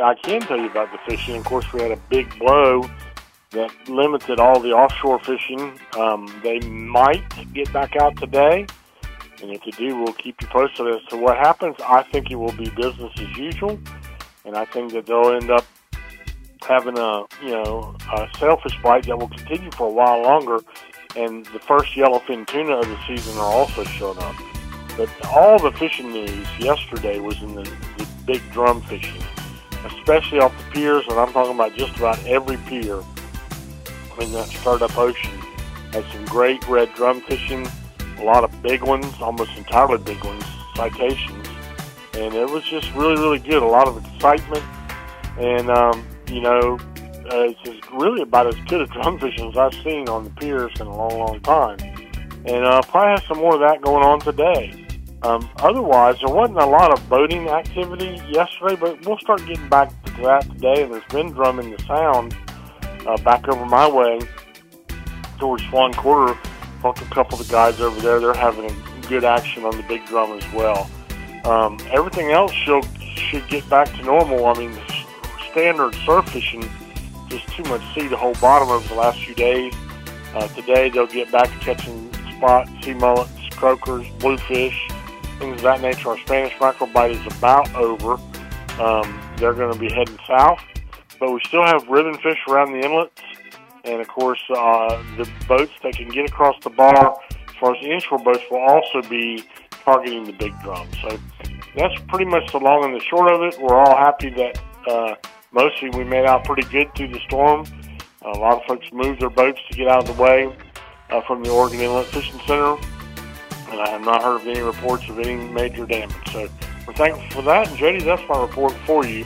I can tell you about the fishing. Of course, we had a big blow that limited all the offshore fishing. Um, they might get back out today, and if they do, we'll keep you posted as to what happens. I think it will be business as usual, and I think that they'll end up having a you know a sailfish bite that will continue for a while longer. And the first yellowfin tuna of the season are also showing up. But all the fishing news yesterday was in the, the big drum fishing, especially off the piers, and I'm talking about just about every pier in that startup ocean. Had some great red drum fishing, a lot of big ones, almost entirely big ones, citations, and it was just really, really good. A lot of excitement, and um, you know, uh, it's really about as good a drum fishing as I've seen on the piers in a long, long time. And uh, probably have some more of that going on today. Um, otherwise, there wasn't a lot of boating activity yesterday, but we'll start getting back to that today. And there's been drumming the sound uh, back over my way towards Swan Quarter. Talked to a couple of the guys over there. They're having a good action on the big drum as well. Um, everything else should should get back to normal. I mean, standard surf fishing just too much sea to hold bottom over the last few days. Uh, today they'll get back to catching spot sea mullets, croakers, bluefish, things of that nature. Our Spanish mackerel bite is about over. Um, they're going to be heading south, but we still have ribbon fish around the inlets, and of course uh, the boats that can get across the bar, as far as the inshore boats, will also be targeting the big drum. So that's pretty much the long and the short of it. We're all happy that. Uh, mostly we made out pretty good through the storm. A lot of folks moved their boats to get out of the way uh, from the Oregon Inlet Fishing Center, and I have not heard of any reports of any major damage. So we're thankful for that. And Jody, that's my report for you.